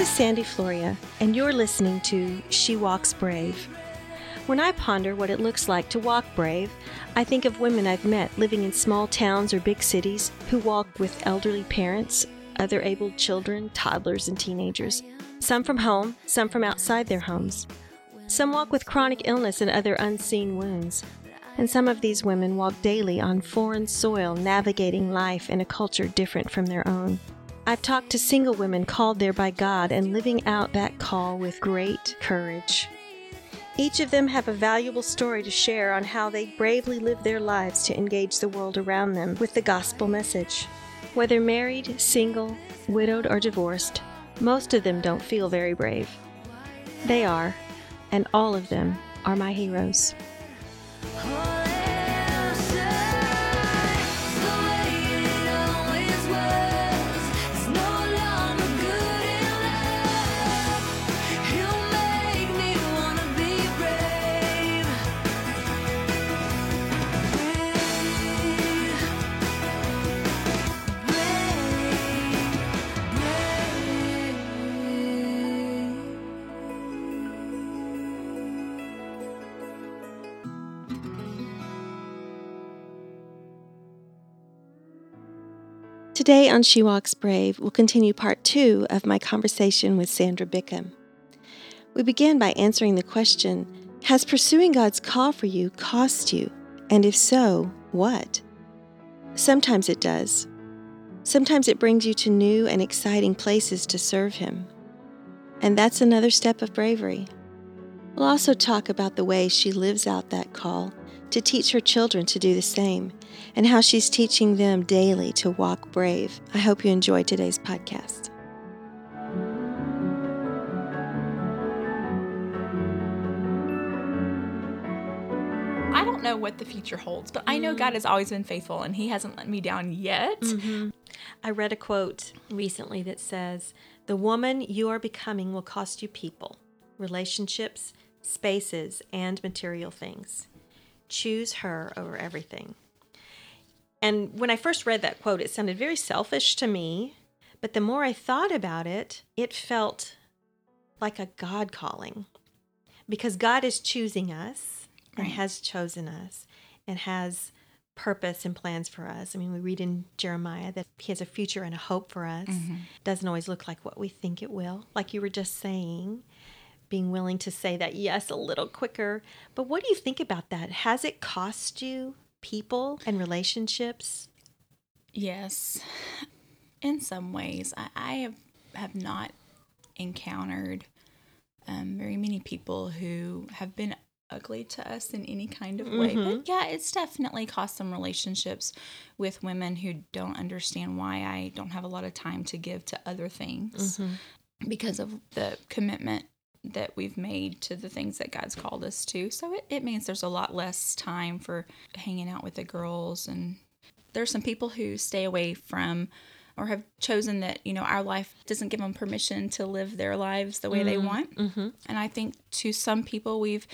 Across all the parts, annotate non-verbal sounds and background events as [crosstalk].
Is Sandi Floria, and you're listening to She Walks Brave. When I ponder what it looks like to walk brave, I think of women I've met living in small towns or big cities who walk with elderly parents, other able children, toddlers, and teenagers, some from home, some from outside their homes. Some walk with chronic illness and other unseen wounds. And some of these women walk daily on foreign soil, navigating life in a culture different from their own. I've talked to single women called there by God and living out that call with great courage. Each of them have a valuable story to share on how they bravely live their lives to engage the world around them with the gospel message. Whether married, single, widowed, or divorced, most of them don't feel very brave. They are, and all of them are my heroes. Today on She Walks Brave, we'll continue part two of my conversation with Sandra Bickham. We began by answering the question Has pursuing God's call for you cost you? And if so, what? Sometimes it does. Sometimes it brings you to new and exciting places to serve Him. And that's another step of bravery. We'll also talk about the way she lives out that call to teach her children to do the same, and how she's teaching them daily to walk brave. I hope you enjoyed today's podcast. I don't know what the future holds, but I know God has always been faithful and He hasn't let me down yet. Mm-hmm. I read a quote recently that says, The woman you are becoming will cost you people, relationships, spaces, and material things choose her over everything. And when I first read that quote, it sounded very selfish to me. But the more I thought about it, it felt like a God calling because God is choosing us and has chosen us and has purpose and plans for us. I mean, we read in Jeremiah that He has a future and a hope for us. Mm-hmm. Doesn't always look like what we think it will, like you were just saying being willing to say that yes a little quicker. But what do you think about that? Has it cost you people and relationships? Yes. In some ways, I, I have, have not encountered um, very many people who have been ugly to us in any kind of way. Mm-hmm. But yeah, it's definitely cost some relationships with women who don't understand why I don't have a lot of time to give to other things mm-hmm. because of the commitment that we've made to the things that God's called us to. So it, it means there's a lot less time for hanging out with the girls. And there's some people who stay away from or have chosen that, you know, our life doesn't give them permission to live their lives the way mm-hmm. they want. Mm-hmm. And I think to some people, we've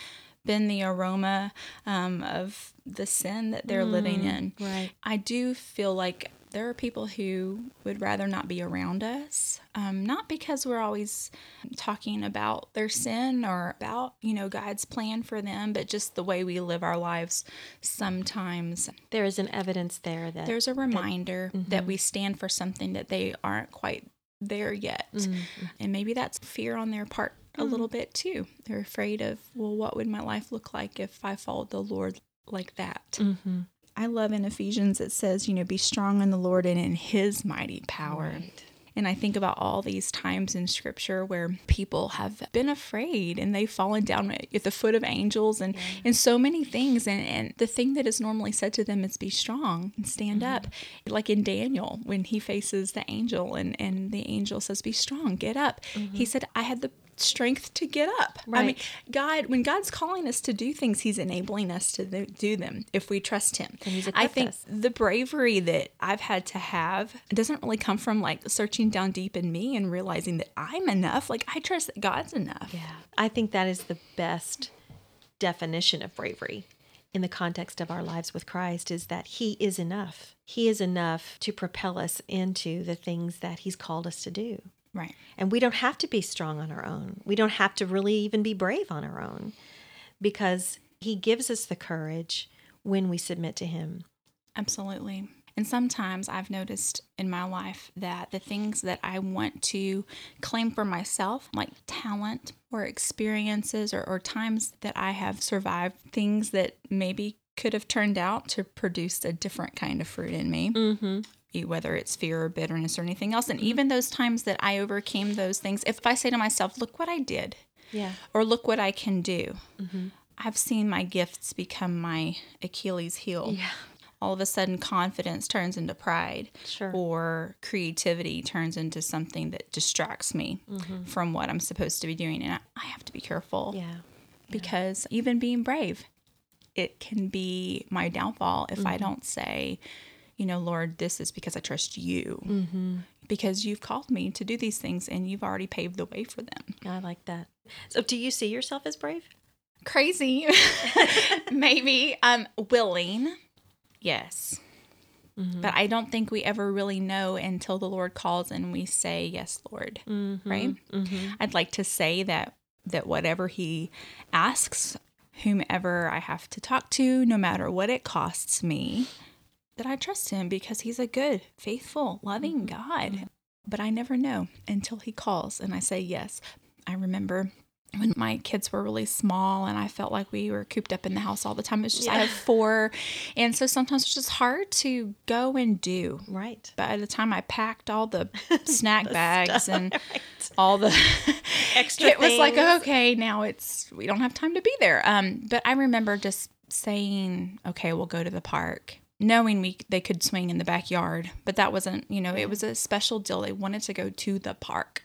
been the aroma um, of the sin that they're mm, living in. Right. I do feel like there are people who would rather not be around us, um, not because we're always talking about their sin or about, you know, God's plan for them, but just the way we live our lives sometimes. There is an evidence there that there's a reminder that, mm-hmm. that we stand for something that they aren't quite there yet. Mm-hmm. And maybe that's fear on their part a mm-hmm. little bit too. They're afraid of, well, what would my life look like if I followed the Lord like that? Mm-hmm. I love in Ephesians it says, you know, be strong in the Lord and in his mighty power. Right. And I think about all these times in scripture where people have been afraid and they've fallen down at the foot of angels and, yeah. and so many things. And, and the thing that is normally said to them is be strong and stand mm-hmm. up. Like in Daniel, when he faces the angel and, and the angel says, be strong, get up. Mm-hmm. He said, I had the strength to get up. Right. I mean, God, when God's calling us to do things, He's enabling us to do them if we trust Him. I think us. the bravery that I've had to have doesn't really come from like searching down deep in me and realizing that I'm enough. Like I trust that God's enough. Yeah, I think that is the best definition of bravery in the context of our lives with Christ is that He is enough. He is enough to propel us into the things that He's called us to do. Right. And we don't have to be strong on our own. We don't have to really even be brave on our own because He gives us the courage when we submit to Him. Absolutely. And sometimes I've noticed in my life that the things that I want to claim for myself, like talent or experiences or, or times that I have survived, things that maybe could have turned out to produce a different kind of fruit in me. Mm-hmm. Whether it's fear or bitterness or anything else. And even those times that I overcame those things, if I say to myself, look what I did, Yeah. or look what I can do, Mm-hmm. I've seen my gifts become my Achilles heel Yeah. All of a sudden confidence turns into pride Sure. or creativity turns into something that distracts me from what I'm supposed to be doing. And I, I have to be careful Yeah. because even being brave, it can be my downfall if Mm-hmm. I don't say, you know, Lord, this is because I trust you. Mm-hmm. Because you've called me to do these things and you've already paved the way for them. I like that. So, do you see yourself as brave? Crazy, [laughs] [laughs] maybe. I'm um, willing, yes. Mm-hmm. But I don't think we ever really know until the Lord calls and we say, Yes, Lord. Mm-hmm. Right? Mm-hmm. I'd like to say that that whatever He asks, whomever I have to talk to, no matter what it costs me, that I trust Him because He's a good, faithful, loving God. But I never know until He calls and I say yes. I remember when my kids were really small and I felt like we were cooped up in the house all the time. It's just I have four. And so sometimes it's just hard to go and do. Right. By the time I packed all the [laughs] snack The bags stuff, and [laughs] right. all the [laughs] Extra it was like things. okay now it's we don't have time to be there um but i remember just saying okay we'll go to the park knowing we they could swing in the backyard but that wasn't you know it was a special deal they wanted to go to the park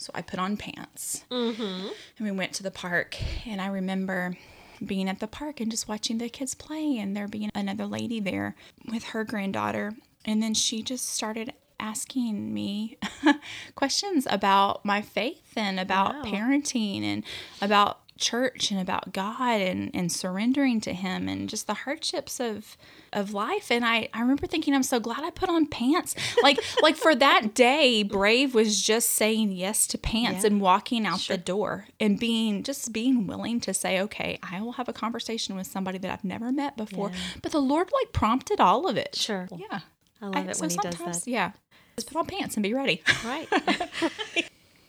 so i put on pants Mm-hmm. and we went to the park and i remember being at the park and just watching the kids play and there being another lady there with her granddaughter and then she just started asking me [laughs] questions about my faith and about Wow. parenting and about church and about God and, and surrendering to him and just the hardships of of life and I, I remember thinking I'm so glad I put on pants like [laughs] like for that day Brave was just saying yes to pants Yeah. and walking out Sure. the door and being just being willing to say okay I will have a conversation with somebody that I've never met before Yeah. but the Lord like prompted all of it Sure. yeah I love I- it so when he does that. yeah just put on pants and be ready Right. [laughs] [laughs]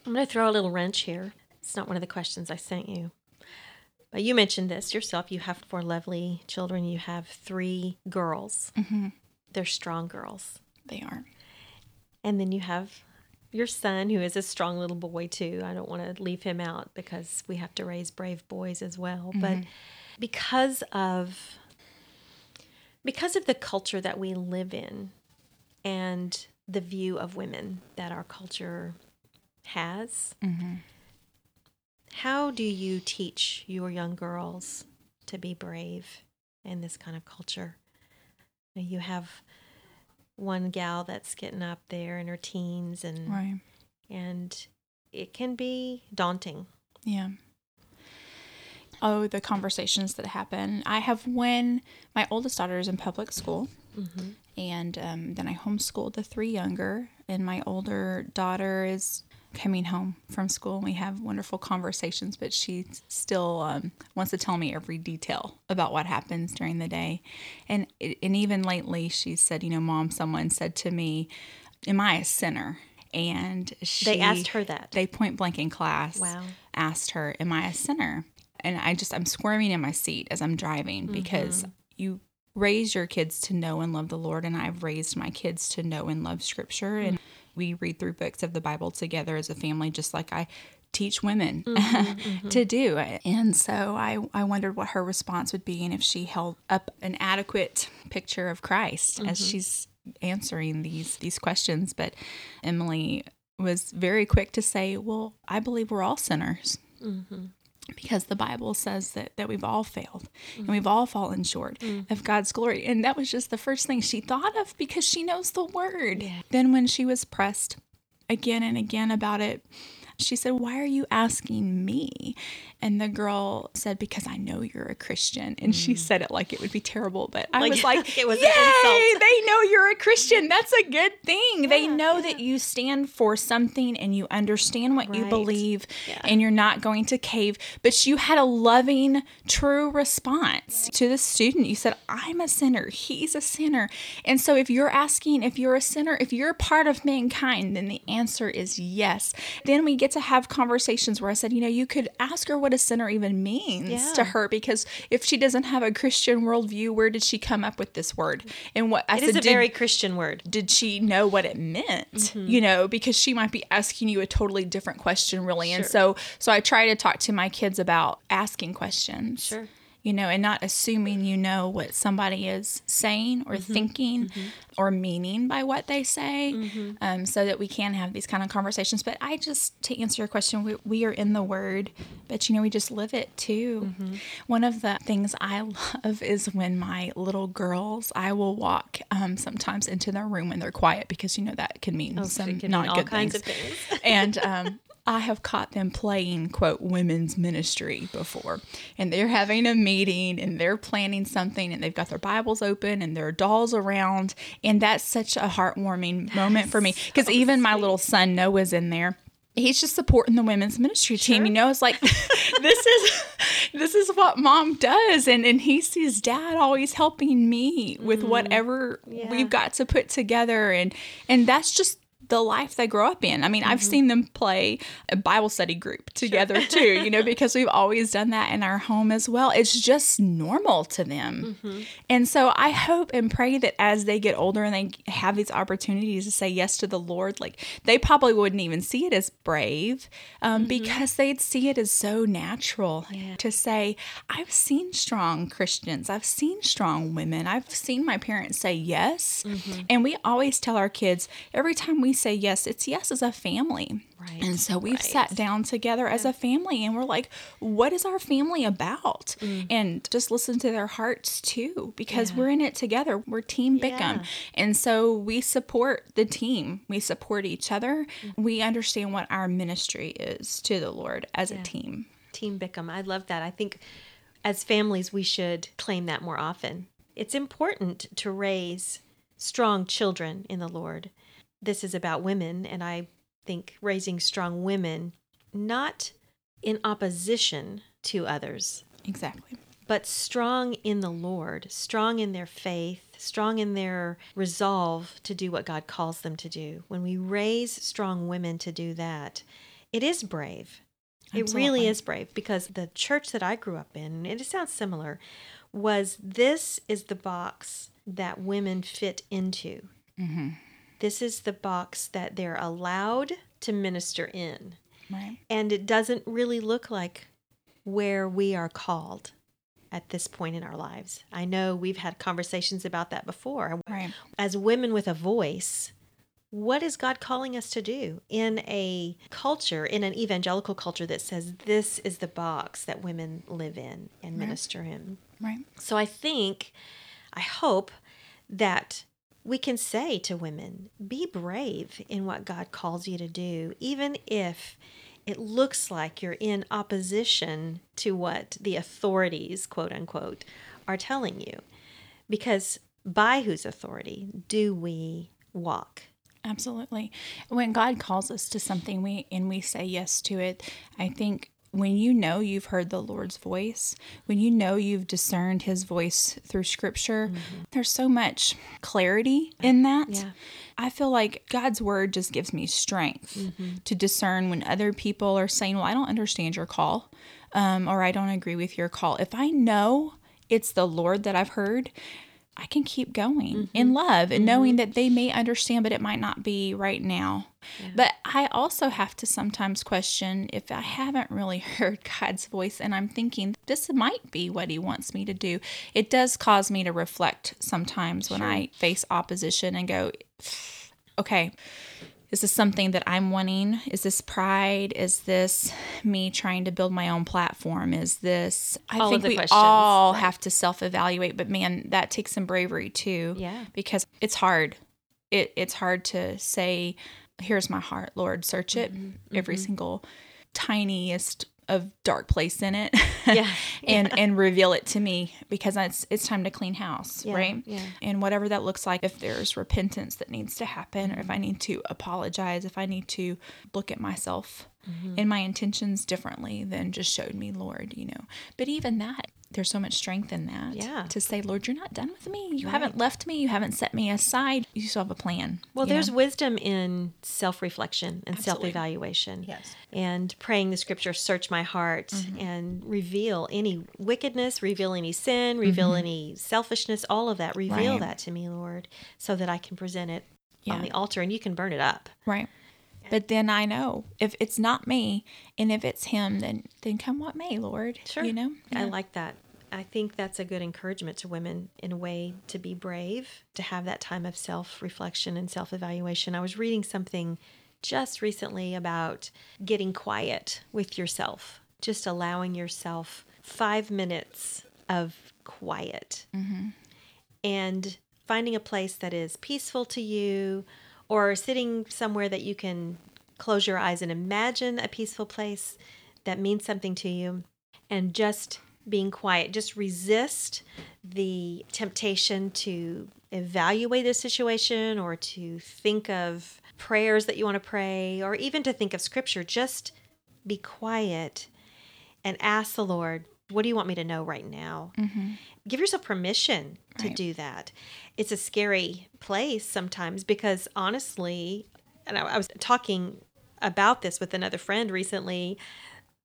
I'm going to throw a little wrench here. It's not one of the questions I sent you. But you mentioned this yourself. You have four lovely children. You have three girls. hmm They're strong girls. they are And then you have your son, who is a strong little boy, too. I don't want to leave him out because we have to raise brave boys as well. But because of because of the culture that we live in and the view of women that our culture has, hmm how do you teach your young girls to be brave in this kind of culture? You have one gal that's getting up there in her teens and right and it can be daunting. Yeah. Oh, the conversations that happen. I have when my oldest daughter is in public school, Mm-hmm. and um, then I homeschooled the three younger, and my older daughter is coming home from school. And we have wonderful conversations, but she still um, wants to tell me every detail about what happens during the day, and and even lately she said, you know, mom, someone said to me, "Am I a sinner?" And she, They asked her that. they point blank in class Wow. asked her, Am I a sinner? And I just, I'm squirming in my seat as I'm driving Mm-hmm. because you raise your kids to know and love the Lord. And I've raised my kids to know and love scripture. And we read through books of the Bible together as a family, just like I teach women [laughs] Mm-hmm, to do. And so I, I wondered what her response would be and if she held up an adequate picture of Christ as Mm-hmm. she's answering these these questions. But Emily was very quick to say, Well, I believe we're all sinners Mm-hmm. Because the Bible says that, that we've all failed and mm-hmm. we've all fallen short mm-hmm. of God's glory. And that was just the first thing she thought of because she knows the word. Yeah. Then, when she was pressed again and again about it, she said, Why are you asking me? And the girl said, Because I know you're a Christian. And she mm. said it like it would be terrible. But I Like- was [laughs] like, it was Yay, they know you're a Christian. That's a good thing. they know yeah. that you stand for something and you understand what you believe Yeah. and you're not going to cave. But you had a loving, true response to the student. You said, I'm a sinner. He's a sinner. And so if you're asking if you're a sinner, if you're part of mankind, then the answer is yes. Then we get to have conversations where I said, you know, you could ask her what a sinner even means Yeah. to her because if she doesn't have a Christian worldview, where did she come up with this word? And what I It said, is a "Did- very Christian word. did she know what it meant Mm-hmm. you know because she might be asking you a totally different question really and so so i try to talk to my kids about asking questions Sure. You know and not assuming you know what somebody is saying or Mm-hmm. thinking or meaning by what they say Mm-hmm. um, so that we can have these kind of conversations but i just to answer your question we, we are in the word but you know we just live it too Mm-hmm. one of the things i [laughs] love is when my little girls i will walk um, sometimes into their room when they're quiet because you know that can mean some can mean not all good kinds things. of things. and [laughs] um, I have caught them playing quote women's ministry before, and they're having a meeting and they're planning something, and they've got their Bibles open and their dolls around, and that's such a heartwarming moment for me because oh, even my little son Noah's in there. He's just supporting the women's ministry team. You know, it's like [laughs] this is [laughs] this is what mom does, and and he sees dad always helping me with mm. whatever Yeah. we've got to put together, and and that's just the life they grow up in. I mean, I've mm-hmm. seen them play a Bible study group together too, you know, [laughs] because we've always done that in our home as well. It's just normal to them. Mm-hmm. And so I hope and pray that as they get older and they have these opportunities to say yes to the Lord, like they probably wouldn't even see it as brave um, mm-hmm. because they'd see it as so natural to say, I've seen strong Christians, I've seen strong women, I've seen my parents say yes. And we always tell our kids every time we say yes, it's yes as a family. Right, And so we've right. sat down together as a family and we're like, what is our family about? Mm. And just listen to their hearts too, because we're in it together. We're Team Bickham. Yeah. And so we support the team, we support each other. Mm. We understand what our ministry is to the Lord as a team. Team Bickham. I love that. I think as families, we should claim that more often. It's important to raise strong children in the Lord. This is about women, and I think raising strong women not in opposition to others, Exactly. but strong in the Lord, strong in their faith, strong in their resolve to do what God calls them to do. When we raise strong women to do that, it is brave. It really is brave because the church that I grew up in, and it sounds similar, was this is the box that women fit into. Mm-hmm. This is the box that they're allowed to minister in. Right. And it doesn't really look like where we are called at this point in our lives. I know we've had conversations about that before. Right. As women with a voice, what is God calling us to do in a culture, in an evangelical culture that says this is the box that women live in and minister in? Right. So I think, I hope that we can say to women, be brave in what God calls you to do, even if it looks like you're in opposition to what the authorities, quote unquote, are telling you. Because by whose authority do we walk? Absolutely. When God calls us to something we and we say yes to it, I think when you know you've heard the Lord's voice, when you know you've discerned his voice through scripture, mm-hmm. there's so much clarity in that. Yeah. I feel like God's word just gives me strength mm-hmm. to discern when other people are saying, Well, I don't understand your call, um, or I don't agree with your call. If I know it's the Lord that I've heard, I can keep going in mm-hmm. love and knowing that they may understand, but it might not be right now. But I also have to sometimes question if I haven't really [laughs] heard God's voice and I'm thinking this might be what He wants me to do. It does cause me to reflect sometimes when I face opposition and go, okay, is this something that I'm wanting? Is this pride? Is this me trying to build my own platform? Is this, I All think we questions, all have to self evaluate, but man, that takes some bravery too. Yeah. Because it's hard. It, it's hard to say here's my heart, Lord. Search it, every single tiniest of dark place in it Yeah. [laughs] and and reveal it to me because it's it's time to clean house Yeah, right yeah. and whatever that looks like if there's repentance that needs to happen or if i Mm-hmm. need to apologize if i need to look at myself Mm-hmm. and my intentions differently than just showed me lord you know but even that there's so much strength in that Yeah. to say lord you're not done with me you haven't left me you haven't set me aside you still have a plan Well, there's know? wisdom in self reflection and self evaluation. Yes. And praying the scripture, search my heart Mm-hmm. and reveal any wickedness, reveal any sin, reveal any selfishness, all of that. Reveal Mm-hmm. Right. that to me, Lord, so that I can present it on the altar and you can burn it up. Right. But then I know if it's not me and if it's him, then then come what may, Lord. Sure. You know? I like that. I think that's a good encouragement to women in a way to be brave, to have that time of self reflection and self evaluation. I was reading something just recently about getting quiet with yourself, just allowing yourself five minutes of quiet mm-hmm. and finding a place that is peaceful to you or sitting somewhere that you can close your eyes and imagine a peaceful place that means something to you and just being quiet. Just resist the temptation to evaluate a situation or to think of prayers that you want to pray or even to think of scripture. Just be quiet and ask the lord what do you want me to know right now mm-hmm. give yourself permission to Right. do that. It's a scary place sometimes because honestly, and I, I was talking about this with another friend recently.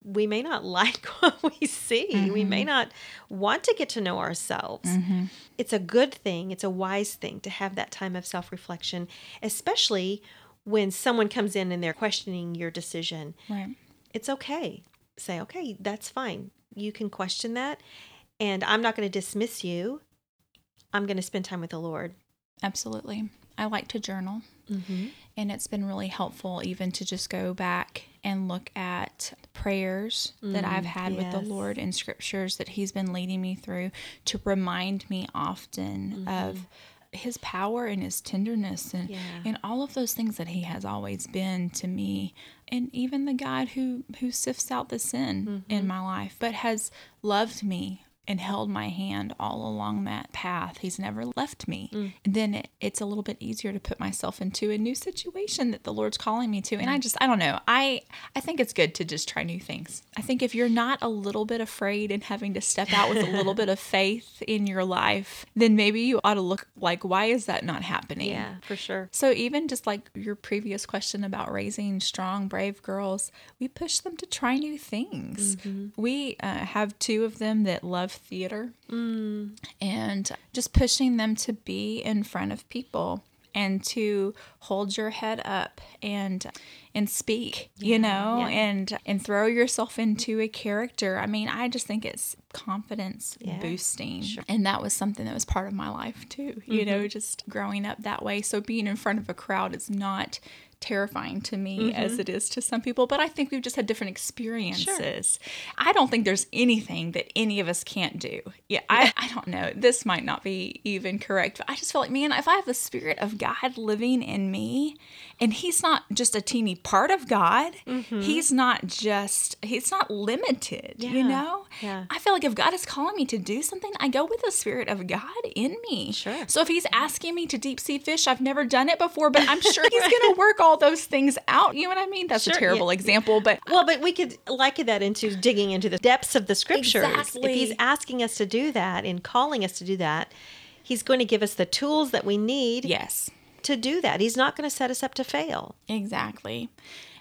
We may not [laughs] like what we see. We may mm-hmm. not want to get to know ourselves. Mm-hmm. It's a good thing, it's a wise thing to have that time of self reflection, especially when someone comes in and they're questioning your decision Right. it's okay. Say, okay, that's fine. You can question that. And I'm not going to dismiss you. I'm going to spend time with the Lord. Absolutely. I like to journal. Mm-hmm. And it's been really helpful even to just go back and look at prayers that mm, I've had with the. Lord and scriptures that He's been leading me through to remind me often of mm-hmm. His power and His tenderness and, Yeah. and all of those things that He has always been to me. And even the God who, who sifts out the sin in mm-hmm. my life, but has loved me and held my hand all along that path. He's never left me. Mm. Then it, it's a little bit easier to put myself into a new situation that the Lord's calling me to. And I mm. just I don't know. I I think it's good to just try new things. I think if you're not a little bit afraid and having to step out with a little [laughs] bit of faith in your life, then maybe you ought to look like why is that not happening? Yeah, for sure. So even just like your previous question about raising strong, brave girls, we push them to try new things. Mm-hmm. We uh, have two of them that love theater, mm. and just pushing them to be in front of people and to hold your head up and and speak you know yeah. and and throw yourself into a character. I mean i just think it's confidence Yeah, boosting. and that was something that was part of my life too you know mm-hmm. just growing up that way. So being in front of a crowd is not terrifying to me as mm-hmm. it is to some people but i think we've just had different experiences. I don't think there's anything that any of us can't do. Yeah I, I don't know. This might not be even correct but i just feel like man if i have the spirit of god living in me and he's not just a teeny part of god mm-hmm. he's not just he's not limited you know? Yeah. i feel like if god is calling me to do something i go with the spirit of god in me. Sure. so if he's asking me to deep sea fish i've never done it before but i'm sure he's gonna [laughs] work all those things out you know what i mean that's Sure, a yeah. terrible example but Well, but we could liken that into digging into the depths of the scriptures. If he's asking us to do that and calling us to do that, he's going to give us the tools that we need yes to do that. He's not going to set us up to fail. Exactly.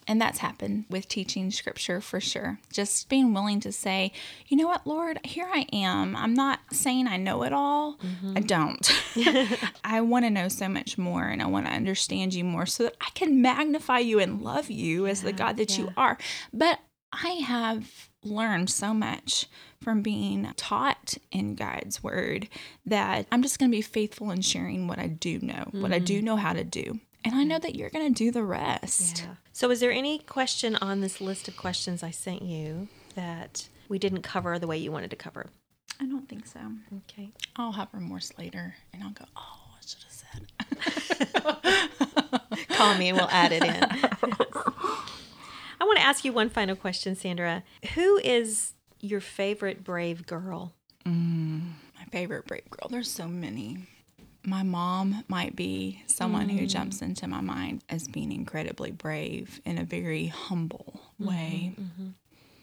And that's happened with teaching scripture for sure. Just being willing to say, you know what, Lord, here I am. I'm not saying I know it all. I mm-hmm. don't. [laughs] I want to know so much more and I want to understand you more so that I can magnify you and love you as the God that you are. But I have learned so much from being taught in God's word that I'm just going to be faithful in sharing what I do know, what I do mm-hmm. know how to do. And I know that you're going to do the rest. Yeah. So, is there any question on this list of questions I sent you that we didn't cover the way you wanted to cover? I don't think so. Okay. I'll have remorse later and I'll go, oh, I should have said. [laughs] Call me and we'll add it in. [laughs] I want to ask you one final question, Sandra. Who is your favorite brave girl? Mm, my favorite brave girl. There's so many. My mom might be someone mm. who jumps into my mind as being incredibly brave in a very humble mm-hmm, way. Mm-hmm.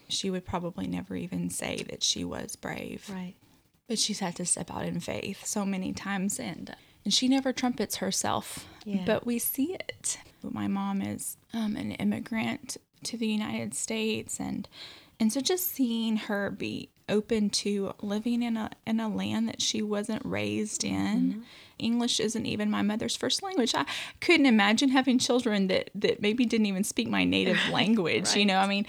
She would probably never even say that she was brave. Right. But she's had to step out in faith so many times and and she never trumpets herself, yeah. but we see it. My mom is um, an immigrant to the United States, and and so just seeing her be open to living in a in a land that she wasn't raised in. Mm-hmm. English isn't even my mother's first language. I couldn't imagine having children that that maybe didn't even speak my native [laughs] language. right. You know, I mean,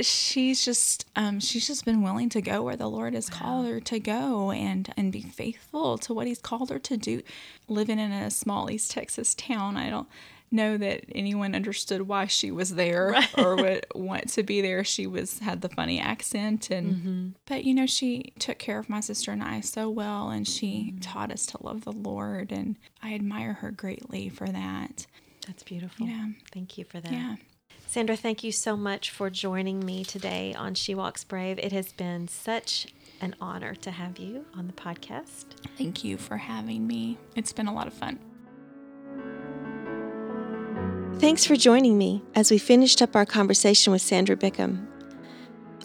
she's just um, she's just been willing to go where the Lord has wow. called her to go and and be faithful to what He's called her to do. Living in a small East Texas town, I don't know that anyone understood why she was there [laughs] right. or would want to be there. She was had the funny accent and mm-hmm. but you know she took care of my sister and I so well and she mm-hmm. taught us to love the Lord and I admire her greatly for that. That's beautiful. Yeah. Thank you for that. Yeah. Sandra, thank you so much for joining me today on She Walks Brave. It has been such an honor to have you on the podcast. Thank you for having me. It's been a lot of fun. Thanks for joining me as we finished up our conversation with Sandra Bickham.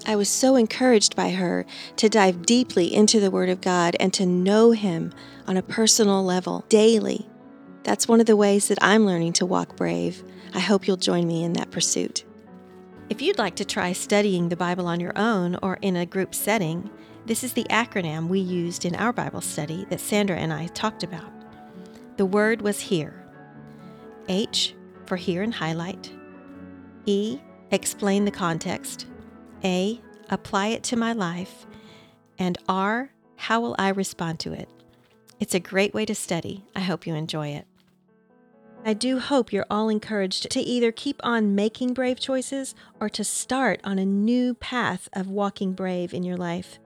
I was so encouraged by her to dive deeply into the Word of God and to know Him on a personal level daily. That's one of the ways that I'm learning to walk brave. I hope you'll join me in that pursuit. If you'd like to try studying the Bible on your own or in a group setting, this is the acronym we used in our Bible study that Sandra and I talked about. The word was here. H for hear and highlight. E. Explain the context. A. Apply it to my life. And R. How will I respond to it? It's a great way to study. I hope you enjoy it. I do hope you're all encouraged to either keep on making brave choices or to start on a new path of walking brave in your life.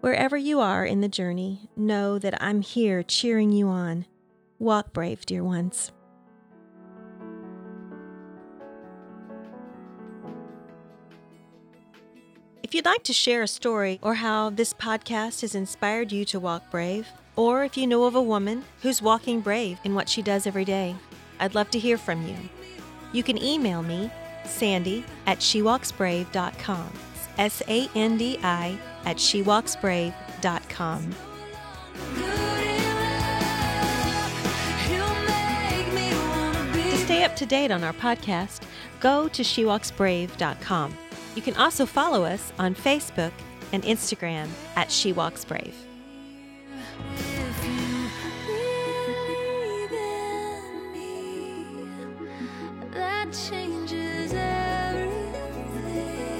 Wherever you are in the journey, know that I'm here cheering you on. Walk brave, dear ones. If you'd like to share a story or how this podcast has inspired you to walk brave, or if you know of a woman who's walking brave in what she does every day, I'd love to hear from you. You can email me, sandi at shewalksbrave.com. S A N D I at shewalksbrave.com. To stay up to date on our podcast, go to shewalksbrave.com. You can also follow us on Facebook and Instagram at She Walks Brave.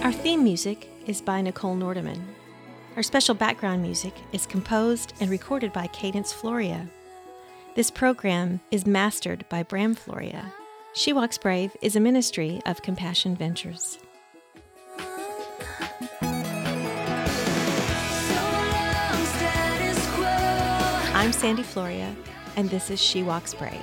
Our theme music is by Nichole Nordeman. Our special background music is composed and recorded by Cadence Floria. This program is mastered by Bram Floria. She Walks Brave is a ministry of Compassion Ventures. I'm Sandi Floria, and this is She Walks Brave.